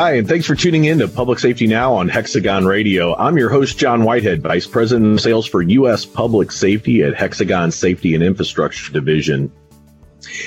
Hi, and thanks for tuning in to Public Safety Now on Hexagon Radio. I'm your host, John Whitehead, Vice President of Sales for U.S. Public Safety at Hexagon Safety and Infrastructure Division.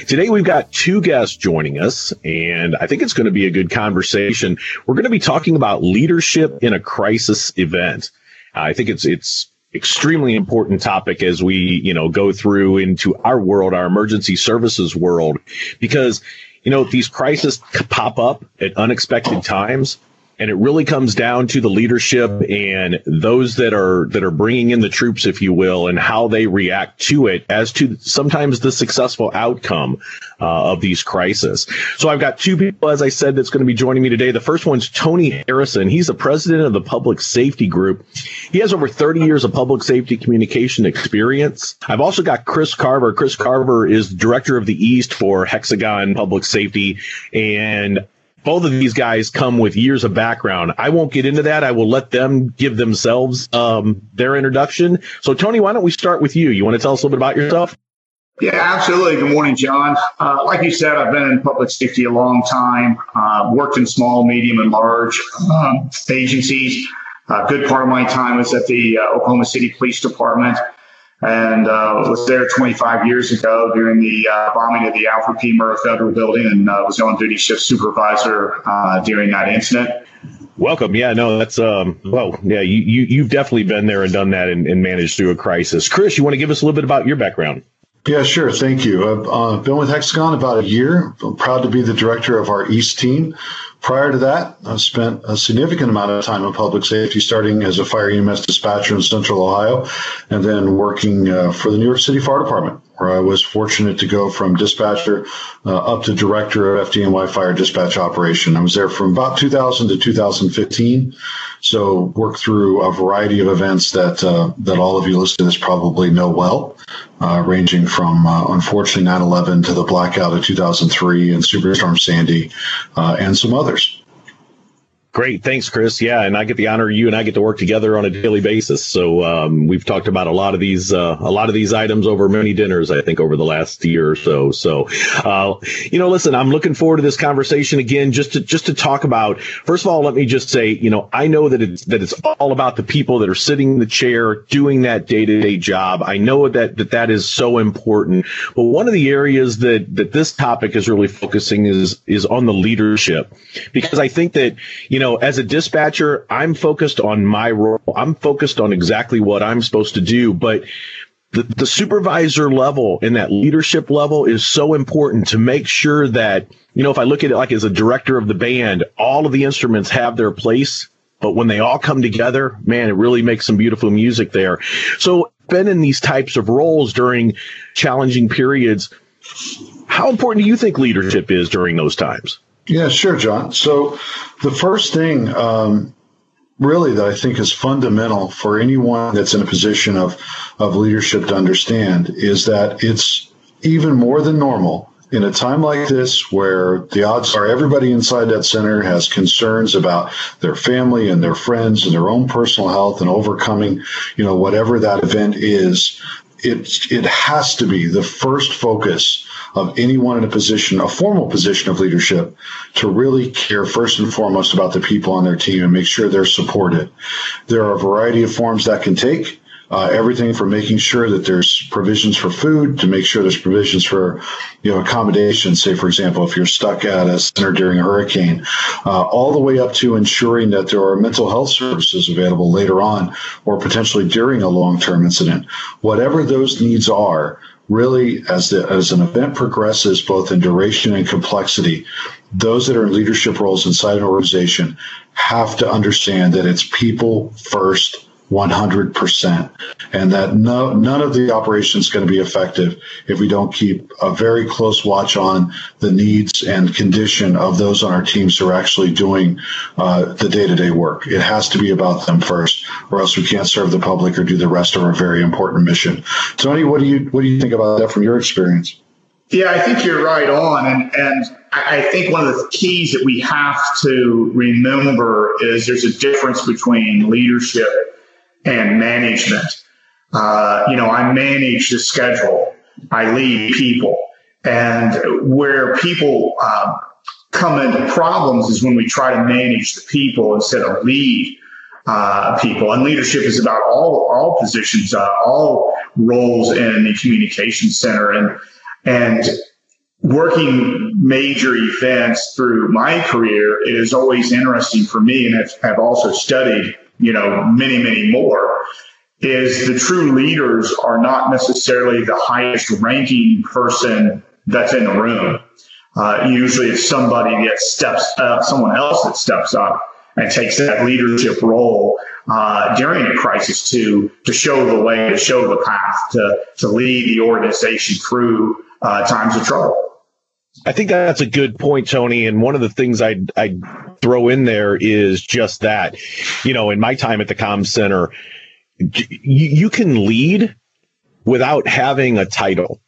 Today we've got two guests joining us, and I think it's going to be a good conversation. We're going to be talking about leadership in a crisis event. I think it's it's extremely important topic as we you know go through into our world, our emergency services world, because you know, these crises pop up at unexpected times. And it really comes down to the leadership and those that are that are bringing in the troops, if you will, and how they react to it, as to sometimes the successful outcome uh, of these crises. So I've got two people, as I said, that's going to be joining me today. The first one's Tony Harrison. He's the president of the Public Safety Group. He has over 30 years of public safety communication experience. I've also got Chris Carver. Chris Carver is director of the East for Hexagon Public Safety, and both of these guys come with years of background. I won't get into that. I will let them give themselves um, their introduction. So, Tony, why don't we start with you? You want to tell us a little bit about yourself? Yeah, absolutely. Good morning, John. Uh, like you said, I've been in public safety a long time, uh, worked in small, medium, and large um, agencies. A good part of my time was at the uh, Oklahoma City Police Department and uh, was there 25 years ago during the uh, bombing of the Alfred P. Murrah Federal Building and uh, was on duty shift supervisor uh, during that incident. Welcome. Yeah, no, that's um. Well, yeah, you you you've definitely been there and done that and, and managed through a crisis. Chris, you want to give us a little bit about your background? Yeah, sure. Thank you. I've uh, been with Hexagon about a year. I'm proud to be the director of our East team. Prior to that, I spent a significant amount of time in public safety, starting as a fire EMS dispatcher in Central Ohio, and then working uh, for the New York City Fire Department, where I was fortunate to go from dispatcher uh, up to director of FDNY Fire Dispatch Operation. I was there from about 2000 to 2015, so worked through a variety of events that uh, that all of you listeners probably know well, uh, ranging from uh, unfortunately 9/11 to the blackout of 2003 and Superstorm Sandy, uh, and some others. Great. Thanks, Chris. Yeah. And I get the honor you and I get to work together on a daily basis. So, um, we've talked about a lot of these, uh, a lot of these items over many dinners, I think, over the last year or so. So, uh, you know, listen, I'm looking forward to this conversation again, just to, just to talk about, first of all, let me just say, you know, I know that it's, that it's all about the people that are sitting in the chair doing that day to day job. I know that, that that is so important. But one of the areas that, that this topic is really focusing is, is on the leadership because I think that, you know, know, as a dispatcher, I'm focused on my role. I'm focused on exactly what I'm supposed to do. But the, the supervisor level and that leadership level is so important to make sure that, you know, if I look at it like as a director of the band, all of the instruments have their place. But when they all come together, man, it really makes some beautiful music there. So, been in these types of roles during challenging periods. How important do you think leadership is during those times? Yeah, sure, John. So the first thing, um, really, that I think is fundamental for anyone that's in a position of, of leadership to understand is that it's even more than normal in a time like this where the odds are everybody inside that center has concerns about their family and their friends and their own personal health and overcoming, you know, whatever that event is, it, it has to be the first focus of anyone in a position, a formal position of leadership, to really care first and foremost about the people on their team and make sure they're supported. There are a variety of forms that can take. Uh, everything from making sure that there's provisions for food to make sure there's provisions for you know accommodation say for example if you're stuck at a center during a hurricane uh, all the way up to ensuring that there are mental health services available later on or potentially during a long-term incident whatever those needs are really as the as an event progresses both in duration and complexity those that are in leadership roles inside an organization have to understand that it's people first 100% and that no, none of the operation is going to be effective if we don't keep a very close watch on the needs and condition of those on our teams who are actually doing uh, the day-to-day work. It has to be about them first or else we can't serve the public or do the rest of our very important mission. Tony what do you what do you think about that from your experience? Yeah, I think you're right on. And, and I think one of the keys that we have to remember is there's a difference between leadership and management. Uh, you know, I manage the schedule. I lead people. And where people, uh, come into problems is when we try to manage the people instead of lead uh, people. And leadership is about all all positions, uh, all roles in the communication center, and and working major events through my career is always interesting for me, and I've, I've also studied, you know, many many more. Is the true leaders are not necessarily the highest ranking person that's in the room. Uh, usually, it's somebody that steps up, someone else that steps up and takes that leadership role uh, during a crisis to to show the way, to show the path, to to lead the organization through uh, times of trouble. I think that's a good point, Tony. And one of the things I'd, I'd throw in there is just that. You know, in my time at the Com Center, you, you can lead without having a title,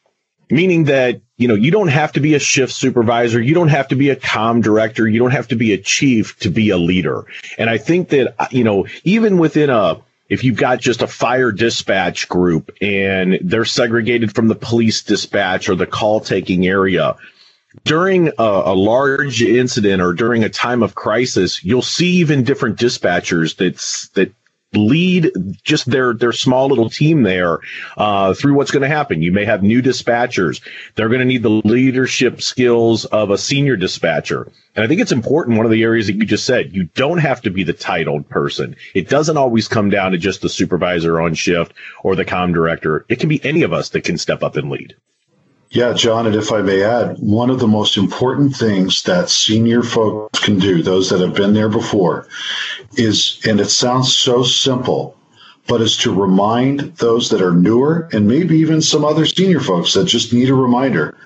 meaning that you know, you don't have to be a shift supervisor. You don't have to be a com director. You don't have to be a chief to be a leader. And I think that, uh, you know, even within a, if you've got just a fire dispatch group and they're segregated from the police dispatch or the call taking area, during a, a, large incident or during a time of crisis, you'll see even different dispatchers that's, that lead just their their small little team there uh, through what's going to happen. You may have new dispatchers; they're going to need the leadership skills of a senior dispatcher. And I think it's important. One of the areas that you just said, you don't have to be the titled person. It doesn't always come down to just the supervisor on shift or the com director. It can be any of us that can step up and lead. Yeah, John, and if I may add, one of the most important things that senior folks can do, those that have been there before, is, and it sounds so simple, but is to remind those that are newer and maybe even some other senior folks that just need a reminder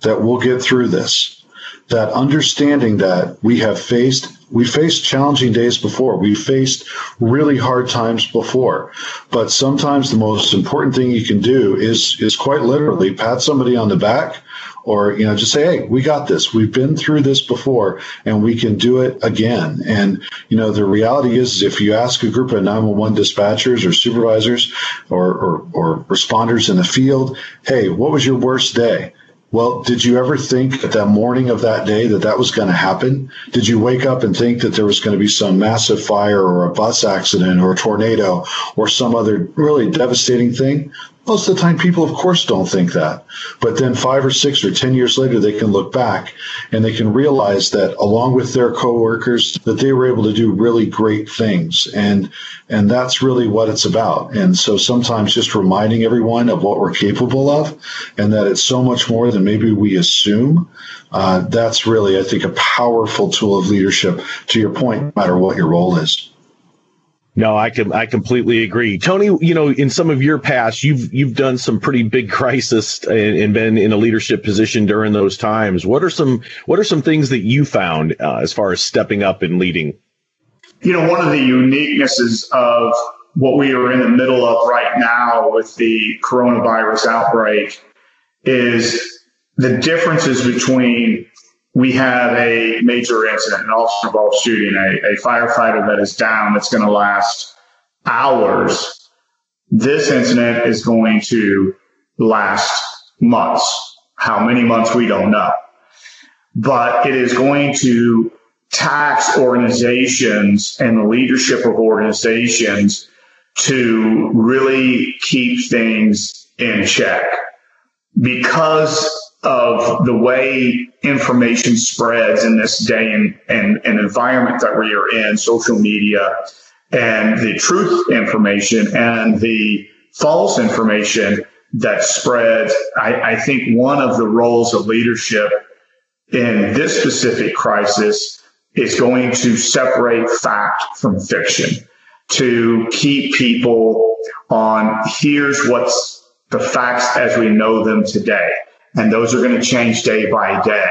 that we'll get through this. That understanding that we have faced we faced challenging days before. We faced really hard times before. But sometimes the most important thing you can do is is quite literally pat somebody on the back or you know just say hey we got this we've been through this before and we can do it again and you know the reality is if you ask a group of 911 dispatchers or supervisors or, or, or responders in the field hey what was your worst day well, did you ever think that that morning of that day that that was going to happen? Did you wake up and think that there was going to be some massive fire or a bus accident or a tornado or some other really devastating thing? Most of the time, people, of course, don't think that. But then five or six or 10 years later, they can look back and they can realize that along with their coworkers, that they were able to do really great things. And, and that's really what it's about. And so sometimes just reminding everyone of what we're capable of and that it's so much more than maybe we assume. Uh, that's really, I think, a powerful tool of leadership to your point, no matter what your role is. No, I can I completely agree, Tony. You know, in some of your past, you've you've done some pretty big crisis and, and been in a leadership position during those times. What are some What are some things that you found uh, as far as stepping up and leading? You know, one of the uniquenesses of what we are in the middle of right now with the coronavirus outbreak is the differences between we have a major incident, an officer involved shooting, a, a firefighter that is down that's going to last hours. This incident is going to last months. How many months, we don't know. But it is going to tax organizations and the leadership of organizations to really keep things in check because of the way information spreads in this day and, and, and environment that we are in, social media, and the truth information and the false information that spreads. I, I think one of the roles of leadership in this specific crisis is going to separate fact from fiction, to keep people on here's what's the facts as we know them today and those are going to change day by day.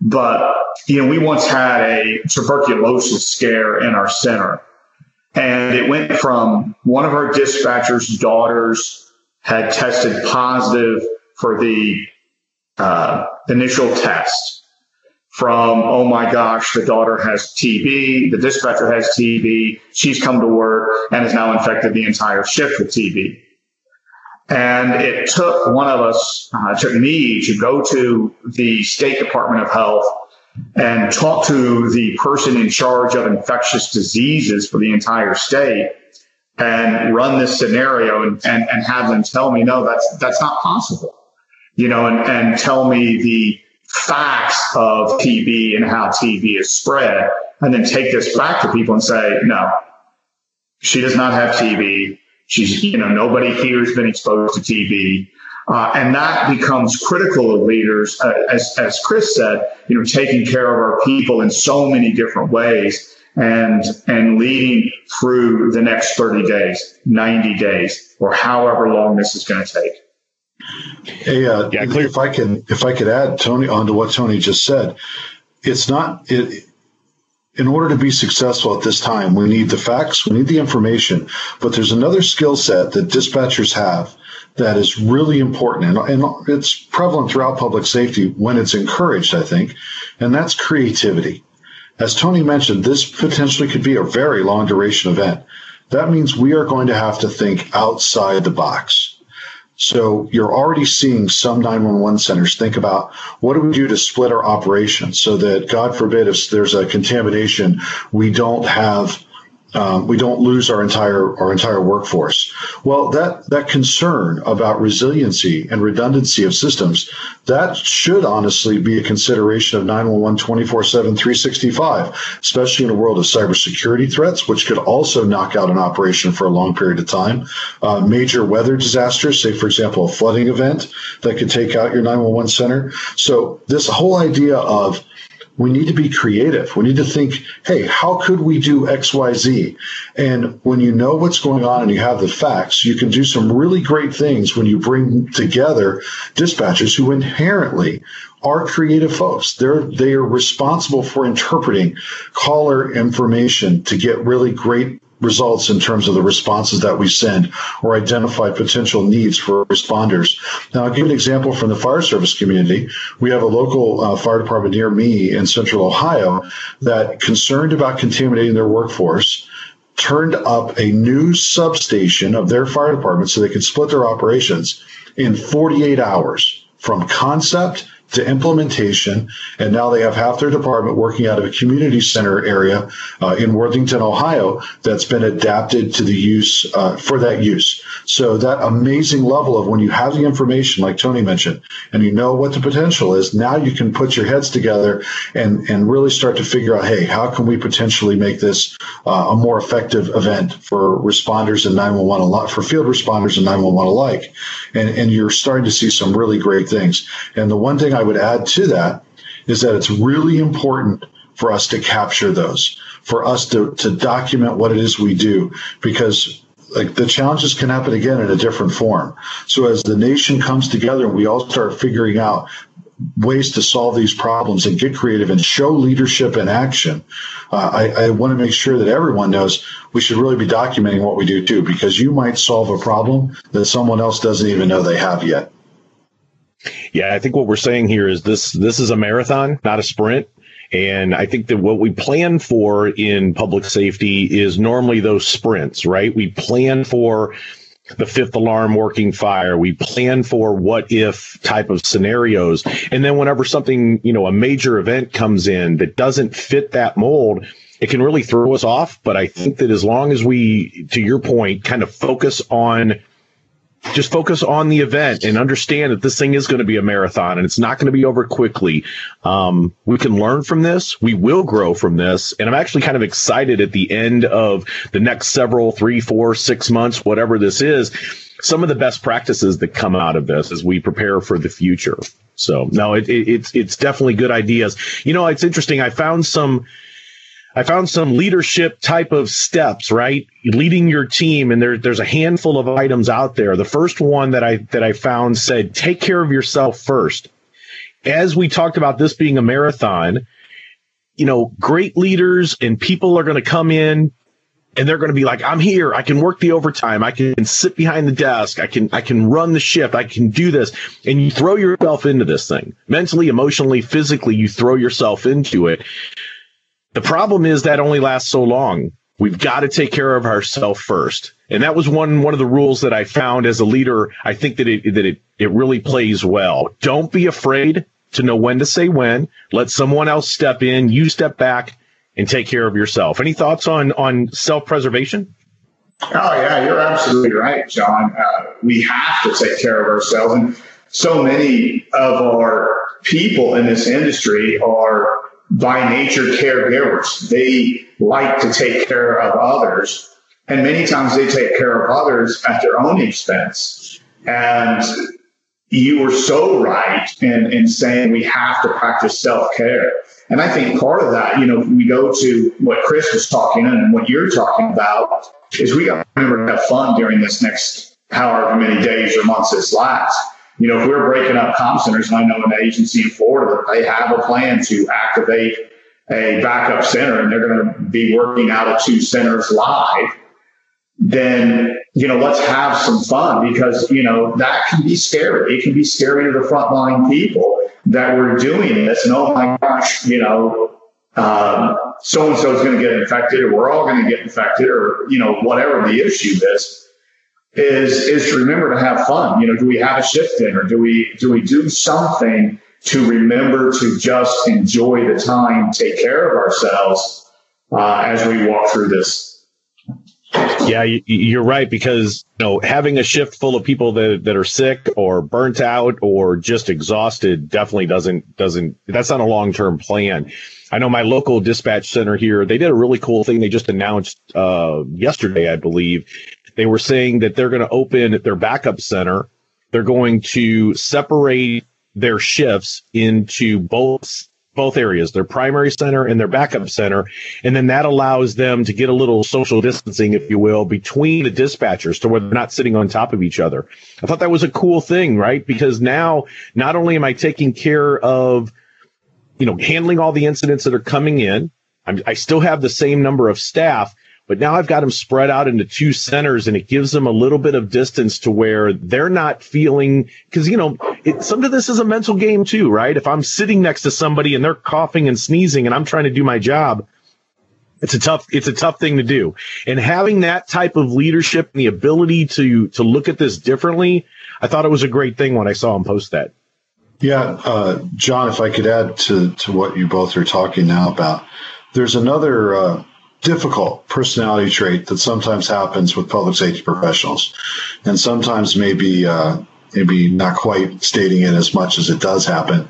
But, you know, we once had a tuberculosis scare in our center, and it went from one of our dispatchers' daughters had tested positive for the uh, initial test from, oh my gosh, the daughter has TB, the dispatcher has TB, she's come to work and has now infected the entire shift with TB. And it took one of us, uh, took me to go to the State Department of Health and talk to the person in charge of infectious diseases for the entire state and run this scenario and, and, and have them tell me, no, that's, that's not possible, you know, and, and tell me the facts of TB and how TB is spread, and then take this back to people and say, no, she does not have TB. She's, you know, nobody here has been exposed to TB. Uh, and that becomes critical of leaders, uh, as, as Chris said, you know, taking care of our people in so many different ways and, and leading through the next 30 days, 90 days, or however long this is going to take. Hey, uh, yeah, if I can, if I could add Tony onto what Tony just said, it's not it. In order to be successful at this time, we need the facts, we need the information, but there's another skill set that dispatchers have that is really important, and, and it's prevalent throughout public safety when it's encouraged, I think, and that's creativity. As Tony mentioned, this potentially could be a very long duration event. That means we are going to have to think outside the box. So you're already seeing some 911 centers think about what do we do to split our operations so that God forbid if there's a contamination, we don't have um, we don't lose our entire our entire workforce. Well, that that concern about resiliency and redundancy of systems that should honestly be a consideration of 911 24 7 365, especially in a world of cybersecurity threats, which could also knock out an operation for a long period of time. Uh, major weather disasters, say for example a flooding event that could take out your 911 center. So this whole idea of we need to be creative. We need to think, hey, how could we do XYZ? And when you know what's going on and you have the facts, you can do some really great things when you bring together dispatchers who inherently are creative folks. They're they are responsible for interpreting caller information to get really great results in terms of the responses that we send or identify potential needs for responders. Now, I'll give an example from the fire service community. We have a local uh, fire department near me in central Ohio that concerned about contaminating their workforce turned up a new substation of their fire department so they could split their operations in 48 hours from concept to implementation, and now they have half their department working out of a community center area uh, in Worthington, Ohio, that's been adapted to the use uh, for that use. So that amazing level of when you have the information, like Tony mentioned, and you know what the potential is, now you can put your heads together and and really start to figure out, hey, how can we potentially make this uh, a more effective event for responders and 911 alike, for field responders and 911 alike, and and you're starting to see some really great things. And the one thing I would add to that is that it's really important for us to capture those, for us to, to document what it is we do, because like the challenges can happen again in a different form. So as the nation comes together and we all start figuring out ways to solve these problems and get creative and show leadership in action, uh, I, I want to make sure that everyone knows we should really be documenting what we do too, because you might solve a problem that someone else doesn't even know they have yet. Yeah, I think what we're saying here is this this is a marathon, not a sprint. And I think that what we plan for in public safety is normally those sprints, right? We plan for the fifth alarm working fire. We plan for what if type of scenarios. And then whenever something, you know, a major event comes in that doesn't fit that mold, it can really throw us off. But I think that as long as we, to your point, kind of focus on just focus on the event and understand that this thing is going to be a marathon and it's not going to be over quickly. Um, we can learn from this. We will grow from this. And I'm actually kind of excited at the end of the next several three, four, six months, whatever this is, some of the best practices that come out of this as we prepare for the future. So no, it, it, it's, it's definitely good ideas. You know, it's interesting. I found some, I found some leadership type of steps, right? Leading your team, and there, there's a handful of items out there. The first one that I that I found said, take care of yourself first. As we talked about this being a marathon, you know, great leaders and people are going to come in and they're going to be like, I'm here. I can work the overtime. I can sit behind the desk. I can, I can run the shift. I can do this. And you throw yourself into this thing mentally, emotionally, physically, you throw yourself into it. The problem is that only lasts so long. We've got to take care of ourselves first. And that was one one of the rules that I found as a leader. I think that it that it, it really plays well. Don't be afraid to know when to say when, let someone else step in, you step back and take care of yourself. Any thoughts on, on self preservation? Oh, yeah, you're absolutely right, John. Uh, we have to take care of ourselves. And so many of our people in this industry are by nature caregivers. They like to take care of others. And many times they take care of others at their own expense. And you were so right in, in saying we have to practice self care. And I think part of that, you know, we go to what Chris was talking and what you're talking about is we got to remember to have fun during this next however many days or months this lasts. You know, if we're breaking up comm centers, and I know an agency in Florida that they have a plan to activate a backup center and they're going to be working out of two centers live, then, you know, let's have some fun because, you know, that can be scary. It can be scary to the frontline people that we're doing this. And oh my gosh, you know, so and so is going to get infected, or we're all going to get infected, or you know whatever the issue is, is is to remember to have fun. You know, do we have a shift in, or do we do we do something to remember to just enjoy the time, take care of ourselves uh, as we walk through this yeah, you're right because you know having a shift full of people that that are sick or burnt out or just exhausted definitely doesn't doesn't that's not a long term plan. I know my local dispatch center here, they did a really cool thing. They just announced uh, yesterday, I believe. They were saying that they're going to open their backup center. They're going to separate their shifts into both both areas, their primary center and their backup center. And then that allows them to get a little social distancing, if you will, between the dispatchers to where they're not sitting on top of each other. I thought that was a cool thing, right? Because now not only am I taking care of, you know, handling all the incidents that are coming in, I'm, I still have the same number of staff, but now I've got them spread out into two centers and it gives them a little bit of distance to where they're not feeling, cause you know, it, some of this is a mental game too, right? If I'm sitting next to somebody and they're coughing and sneezing and I'm trying to do my job, it's a tough, it's a tough thing to do. And having that type of leadership and the ability to, to look at this differently, I thought it was a great thing when I saw him post that. Yeah, uh, John, if I could add to, to what you both are talking now about, there's another uh, difficult personality trait that sometimes happens with public safety professionals, and sometimes maybe uh, maybe not quite stating it as much as it does happen.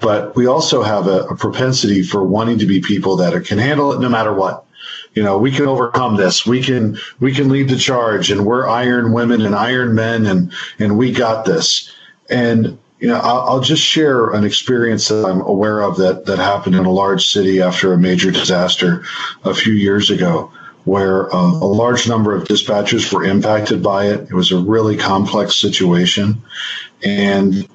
But we also have a, a propensity for wanting to be people that are, can handle it no matter what. You know we can overcome this. We can we can lead the charge and we're iron women and iron men and and we got this. And you know, I'll, I'll, just share an experience that I'm aware of that that happened in a large city after a major disaster a few years ago, where uh, a large number of dispatchers were impacted by it. It was a really complex situation, and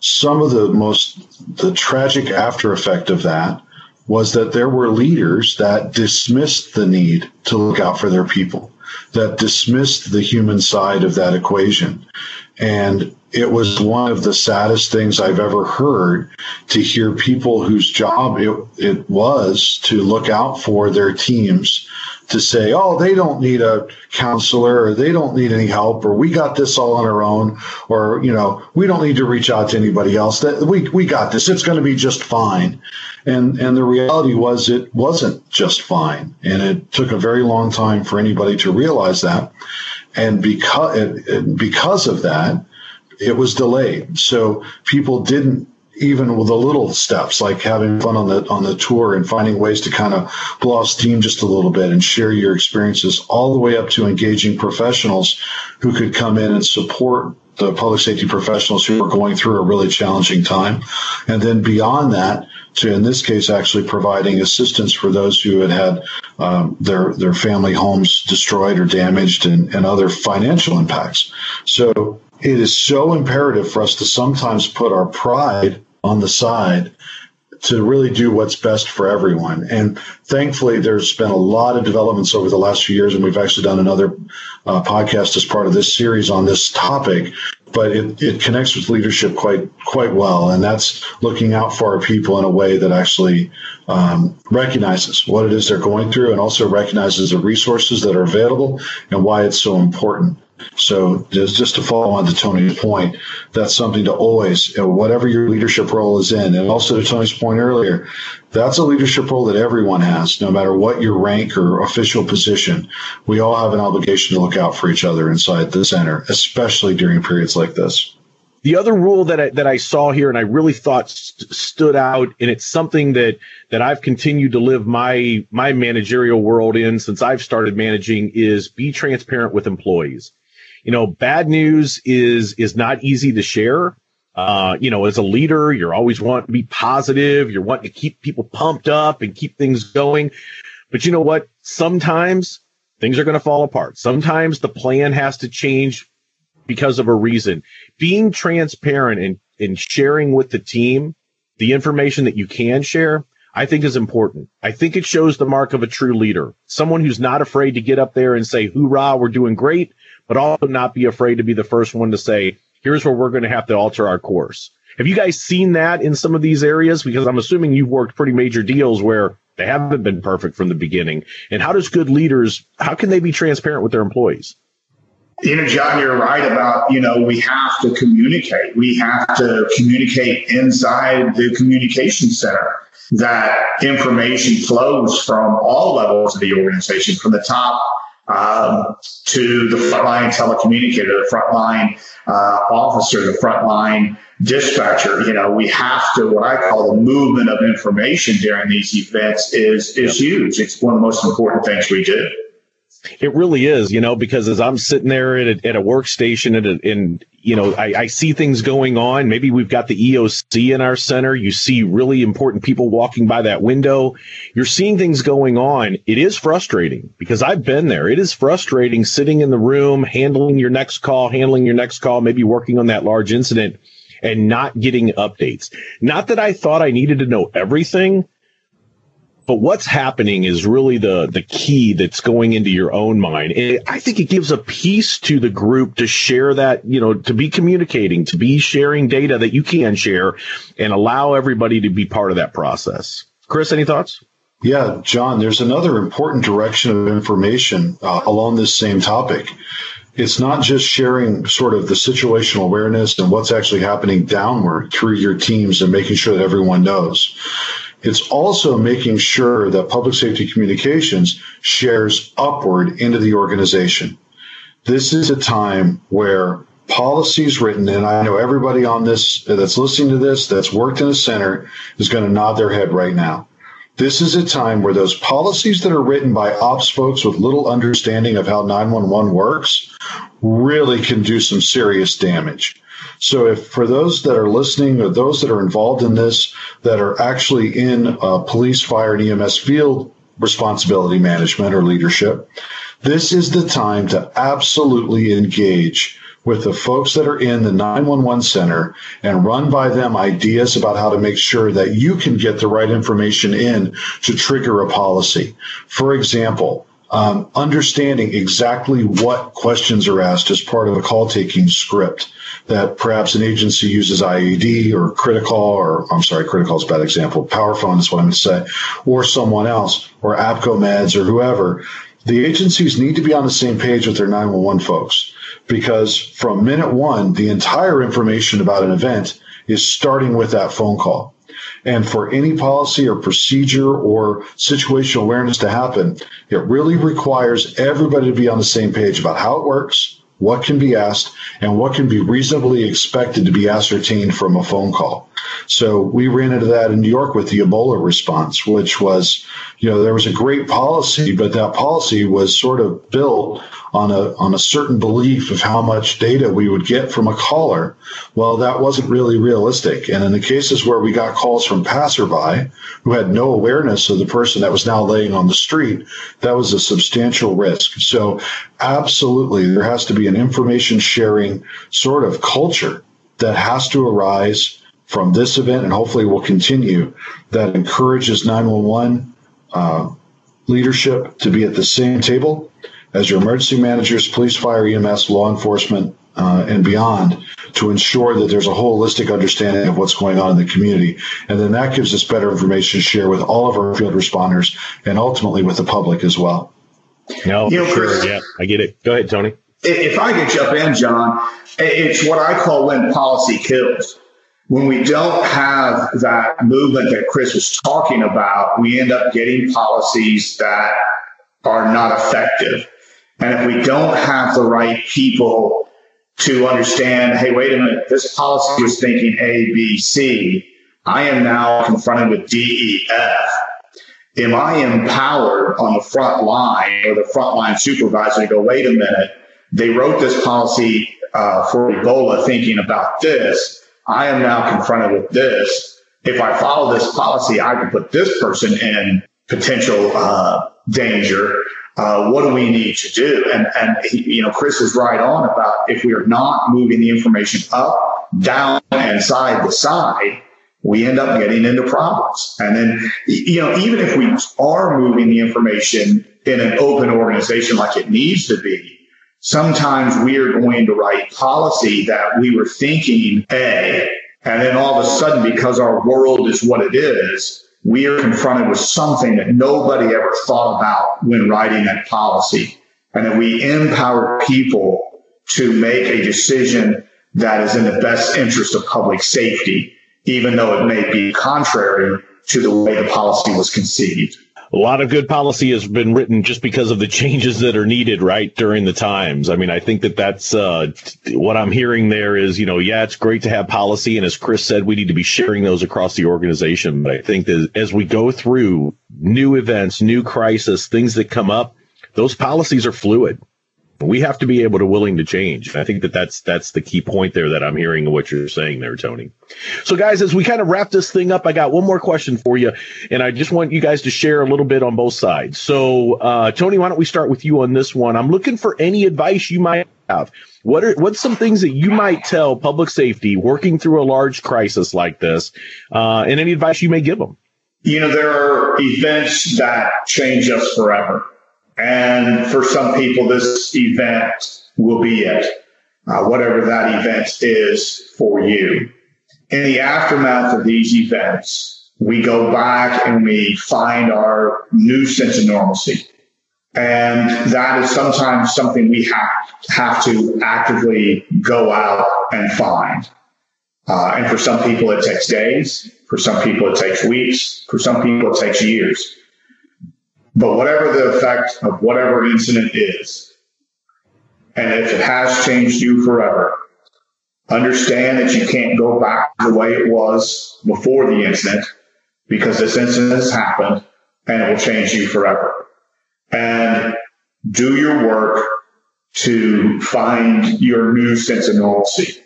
some of the most the tragic after effect of that was that there were leaders that dismissed the need to look out for their people, that dismissed the human side of that equation. And it was one of the saddest things I've ever heard to hear people whose job it, it was to look out for their teams to say, oh, they don't need a counselor or they don't need any help or we got this all on our own or, you know, we don't need to reach out to anybody else. That we, we got this. It's going to be just fine. And, and the reality was it wasn't just fine. And it took a very long time for anybody to realize that. And because, because of that, it was delayed. So people didn't even with the little steps like having fun on the on the tour and finding ways to kind of blow off steam just a little bit and share your experiences all the way up to engaging professionals who could come in and support the public safety professionals who are going through a really challenging time and then beyond that to in this case actually providing assistance for those who had had um, their their family homes destroyed or damaged and, and other financial impacts so it is so imperative for us to sometimes put our pride on the side to really do what's best for everyone. And thankfully, there's been a lot of developments over the last few years, and we've actually done another uh, podcast as part of this series on this topic. But it, it connects with leadership quite quite well, and that's looking out for our people in a way that actually um, recognizes what it is they're going through, and also recognizes the resources that are available and why it's so important So just, just to follow on to Tony's point, that's something to always, whatever your leadership role is in, and also to Tony's point earlier, that's a leadership role that everyone has, no matter what your rank or official position. We all have an obligation to look out for each other inside the center, especially during periods like this. The other rule that I, that I saw here and I really thought st- stood out, and it's something that that I've continued to live my my managerial world in since I've started managing is be transparent with employees. You know, bad news is is not easy to share. Uh, you know, as a leader, you're always wanting to be positive. You're wanting to keep people pumped up and keep things going. But you know what? Sometimes things are going to fall apart. Sometimes the plan has to change because of a reason. Being transparent and, and sharing with the team the information that you can share, I think is important. I think it shows the mark of a true leader, someone who's not afraid to get up there and say, hoorah, we're doing great, but also not be afraid to be the first one to say, here's where we're going to have to alter our course. Have you guys seen that in some of these areas? Because I'm assuming you've worked pretty major deals where they haven't been perfect from the beginning. And how does good leaders, how can they be transparent with their employees? you know, John, you're right about, you know, we have to communicate. We have to communicate inside the communication center that information flows from all levels of the organization, from the top um, to the frontline telecommunicator, the frontline uh, officer, the frontline dispatcher. You know, we have to, what I call the movement of information during these events is, is huge. It's one of the most important things we do. It really is, you know, because as I'm sitting there at a, at a workstation and, and you know, I, I, see things going on. Maybe we've got the EOC in our center. You see really important people walking by that window. You're seeing things going on. It is frustrating because I've been there. It is frustrating sitting in the room, handling your next call, handling your next call, maybe working on that large incident and not getting updates. Not that I thought I needed to know everything, but what's happening is really the the key that's going into your own mind. And I think it gives a peace to the group to share that, you know, to be communicating, to be sharing data that you can share and allow everybody to be part of that process. Chris, any thoughts? Yeah, John, there's another important direction of information uh, along this same topic. It's not just sharing sort of the situational awareness and what's actually happening downward through your teams and making sure that everyone knows it's also making sure that public safety communications shares upward into the organization. This is a time where policies written, and I know everybody on this that's listening to this that's worked in a center is going to nod their head right now. This is a time where those policies that are written by ops folks with little understanding of how 911 works really can do some serious damage. So, if for those that are listening or those that are involved in this that are actually in uh, police, fire, and EMS field responsibility management or leadership, this is the time to absolutely engage with the folks that are in the 911 center and run by them ideas about how to make sure that you can get the right information in to trigger a policy. For example, um, understanding exactly what questions are asked as part of a call taking script that perhaps an agency uses IED or Critical, or I'm sorry, Critical is a bad example. PowerPhone is what I'm going to say, or someone else, or APCO Meds or whoever. The agencies need to be on the same page with their 911 folks because from minute one, the entire information about an event is starting with that phone call. And for any policy or procedure or situational awareness to happen, it really requires everybody to be on the same page about how it works, what can be asked, and what can be reasonably expected to be ascertained from a phone call. So we ran into that in New York with the Ebola response, which was, you know, there was a great policy, but that policy was sort of built on a on a certain belief of how much data we would get from a caller. Well, that wasn't really realistic. And in the cases where we got calls from passerby who had no awareness of the person that was now laying on the street, that was a substantial risk. So absolutely there has to be an information sharing sort of culture that has to arise from this event and hopefully will continue that encourages 911 uh, leadership to be at the same table as your emergency managers, police, fire, EMS, law enforcement, uh, and beyond to ensure that there's a holistic understanding of what's going on in the community. And then that gives us better information to share with all of our field responders and ultimately with the public as well. No, you know, sure. Yeah, I get it. Go ahead, Tony. if I could jump in, John, it's what I call when policy kills. When we don't have that movement that Chris was talking about, we end up getting policies that are not effective. And if we don't have the right people to understand, hey, wait a minute, this policy was thinking A, B, C. I am now confronted with D, E, F. Am I empowered on the front line or the frontline supervisor to go, wait a minute, they wrote this policy uh, for Ebola thinking about this. I am now confronted with this. If I follow this policy, I can put this person in potential uh, danger. Uh, what do we need to do? And, and he, you know, Chris is right on about if we are not moving the information up, down, and side to side, we end up getting into problems. And then, you know, even if we are moving the information in an open organization like it needs to be, sometimes we are going to write policy that we were thinking A, and then all of a sudden, because our world is what it is, we are confronted with something that nobody ever thought about when writing that policy. And that we empower people to make a decision that is in the best interest of public safety, even though it may be contrary to the way the policy was conceived a lot of good policy has been written just because of the changes that are needed right during the times. I mean, I think that that's uh, what I'm hearing there is, you know, yeah, it's great to have policy. And as Chris said, we need to be sharing those across the organization. But I think that as we go through new events, new crisis, things that come up, those policies are fluid we have to be able to willing to change. I think that that's that's the key point there that I'm hearing what you're saying there, Tony. So, guys, as we kind of wrap this thing up, I got one more question for you, and I just want you guys to share a little bit on both sides. So, uh, Tony, why don't we start with you on this one? I'm looking for any advice you might have. What are what's some things that you might tell public safety working through a large crisis like this, uh, and any advice you may give them? You know, there are events that change us forever and for some people, this event will be it, uh, whatever that event is for you. In the aftermath of these events, we go back and we find our new sense of normalcy. And that is sometimes something we have, have to actively go out and find. Uh, and for some people, it takes days. For some people, it takes weeks. For some people, it takes years. But whatever the effect of whatever incident is, and if it has changed you forever, understand that you can't go back to the way it was before the incident because this incident has happened and it will change you forever. And do your work to find your new sense of normalcy.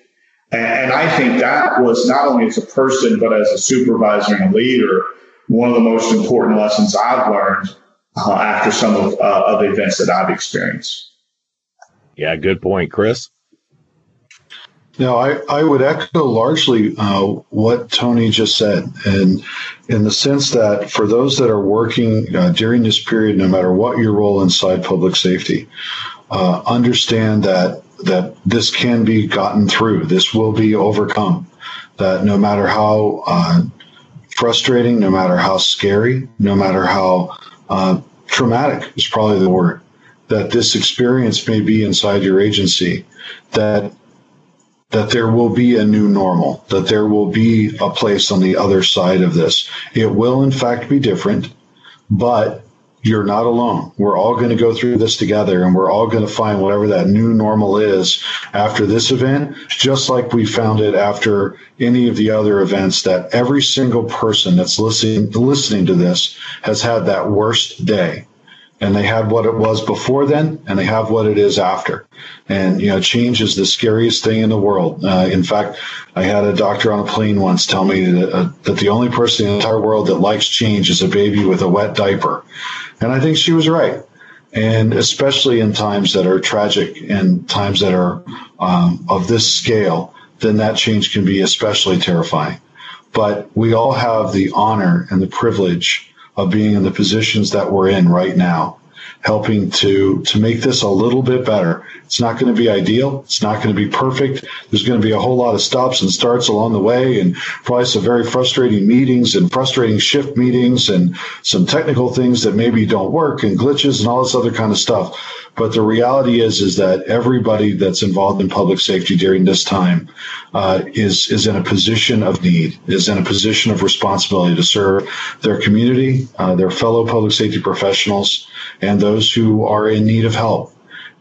And I think that was not only as a person, but as a supervisor and a leader, one of the most important lessons I've learned uh, after some of, uh, of the events that I've experienced. Yeah, good point, Chris. No, I, I would echo largely uh, what Tony just said, and in the sense that for those that are working uh, during this period, no matter what your role inside public safety, uh, understand that that this can be gotten through. This will be overcome. That no matter how uh, frustrating, no matter how scary, no matter how uh, traumatic is probably the word that this experience may be inside your agency that that there will be a new normal that there will be a place on the other side of this. It will in fact be different but you're not alone. We're all going to go through this together and we're all going to find whatever that new normal is after this event, just like we found it after any of the other events that every single person that's listening, listening to this has had that worst day and they had what it was before then and they have what it is after and you know change is the scariest thing in the world uh, in fact i had a doctor on a plane once tell me that, uh, that the only person in the entire world that likes change is a baby with a wet diaper and I think she was right. And especially in times that are tragic and times that are um, of this scale, then that change can be especially terrifying. But we all have the honor and the privilege of being in the positions that we're in right now helping to to make this a little bit better. It's not going to be ideal. It's not going to be perfect. There's going to be a whole lot of stops and starts along the way, and probably some very frustrating meetings and frustrating shift meetings and some technical things that maybe don't work and glitches and all this other kind of stuff. But the reality is, is that everybody that's involved in public safety during this time uh, is is in a position of need, is in a position of responsibility to serve their community, uh, their fellow public safety professionals, and those who are in need of help.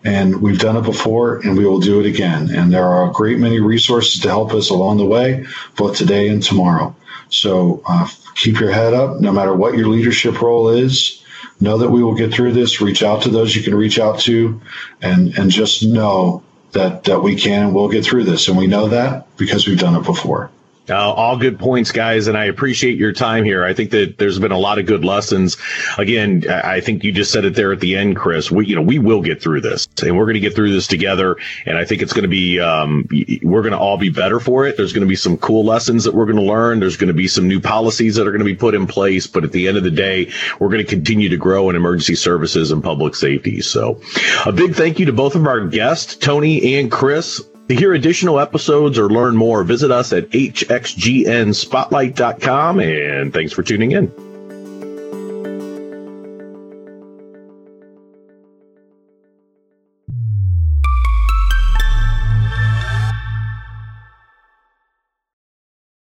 And we've done it before and we will do it again. And there are a great many resources to help us along the way, both today and tomorrow. So uh, keep your head up no matter what your leadership role is. Know that we will get through this. Reach out to those you can reach out to and, and just know that, that we can and will get through this. And we know that because we've done it before. Uh, all good points, guys, and I appreciate your time here. I think that there's been a lot of good lessons. Again, I think you just said it there at the end, Chris. We, you know, we will get through this, and we're going to get through this together. And I think it's going to be, um, we're going to all be better for it. There's going to be some cool lessons that we're going to learn. There's going to be some new policies that are going to be put in place. But at the end of the day, we're going to continue to grow in emergency services and public safety. So, a big thank you to both of our guests, Tony and Chris. To hear additional episodes or learn more, visit us at hxgnspotlight.com and thanks for tuning in.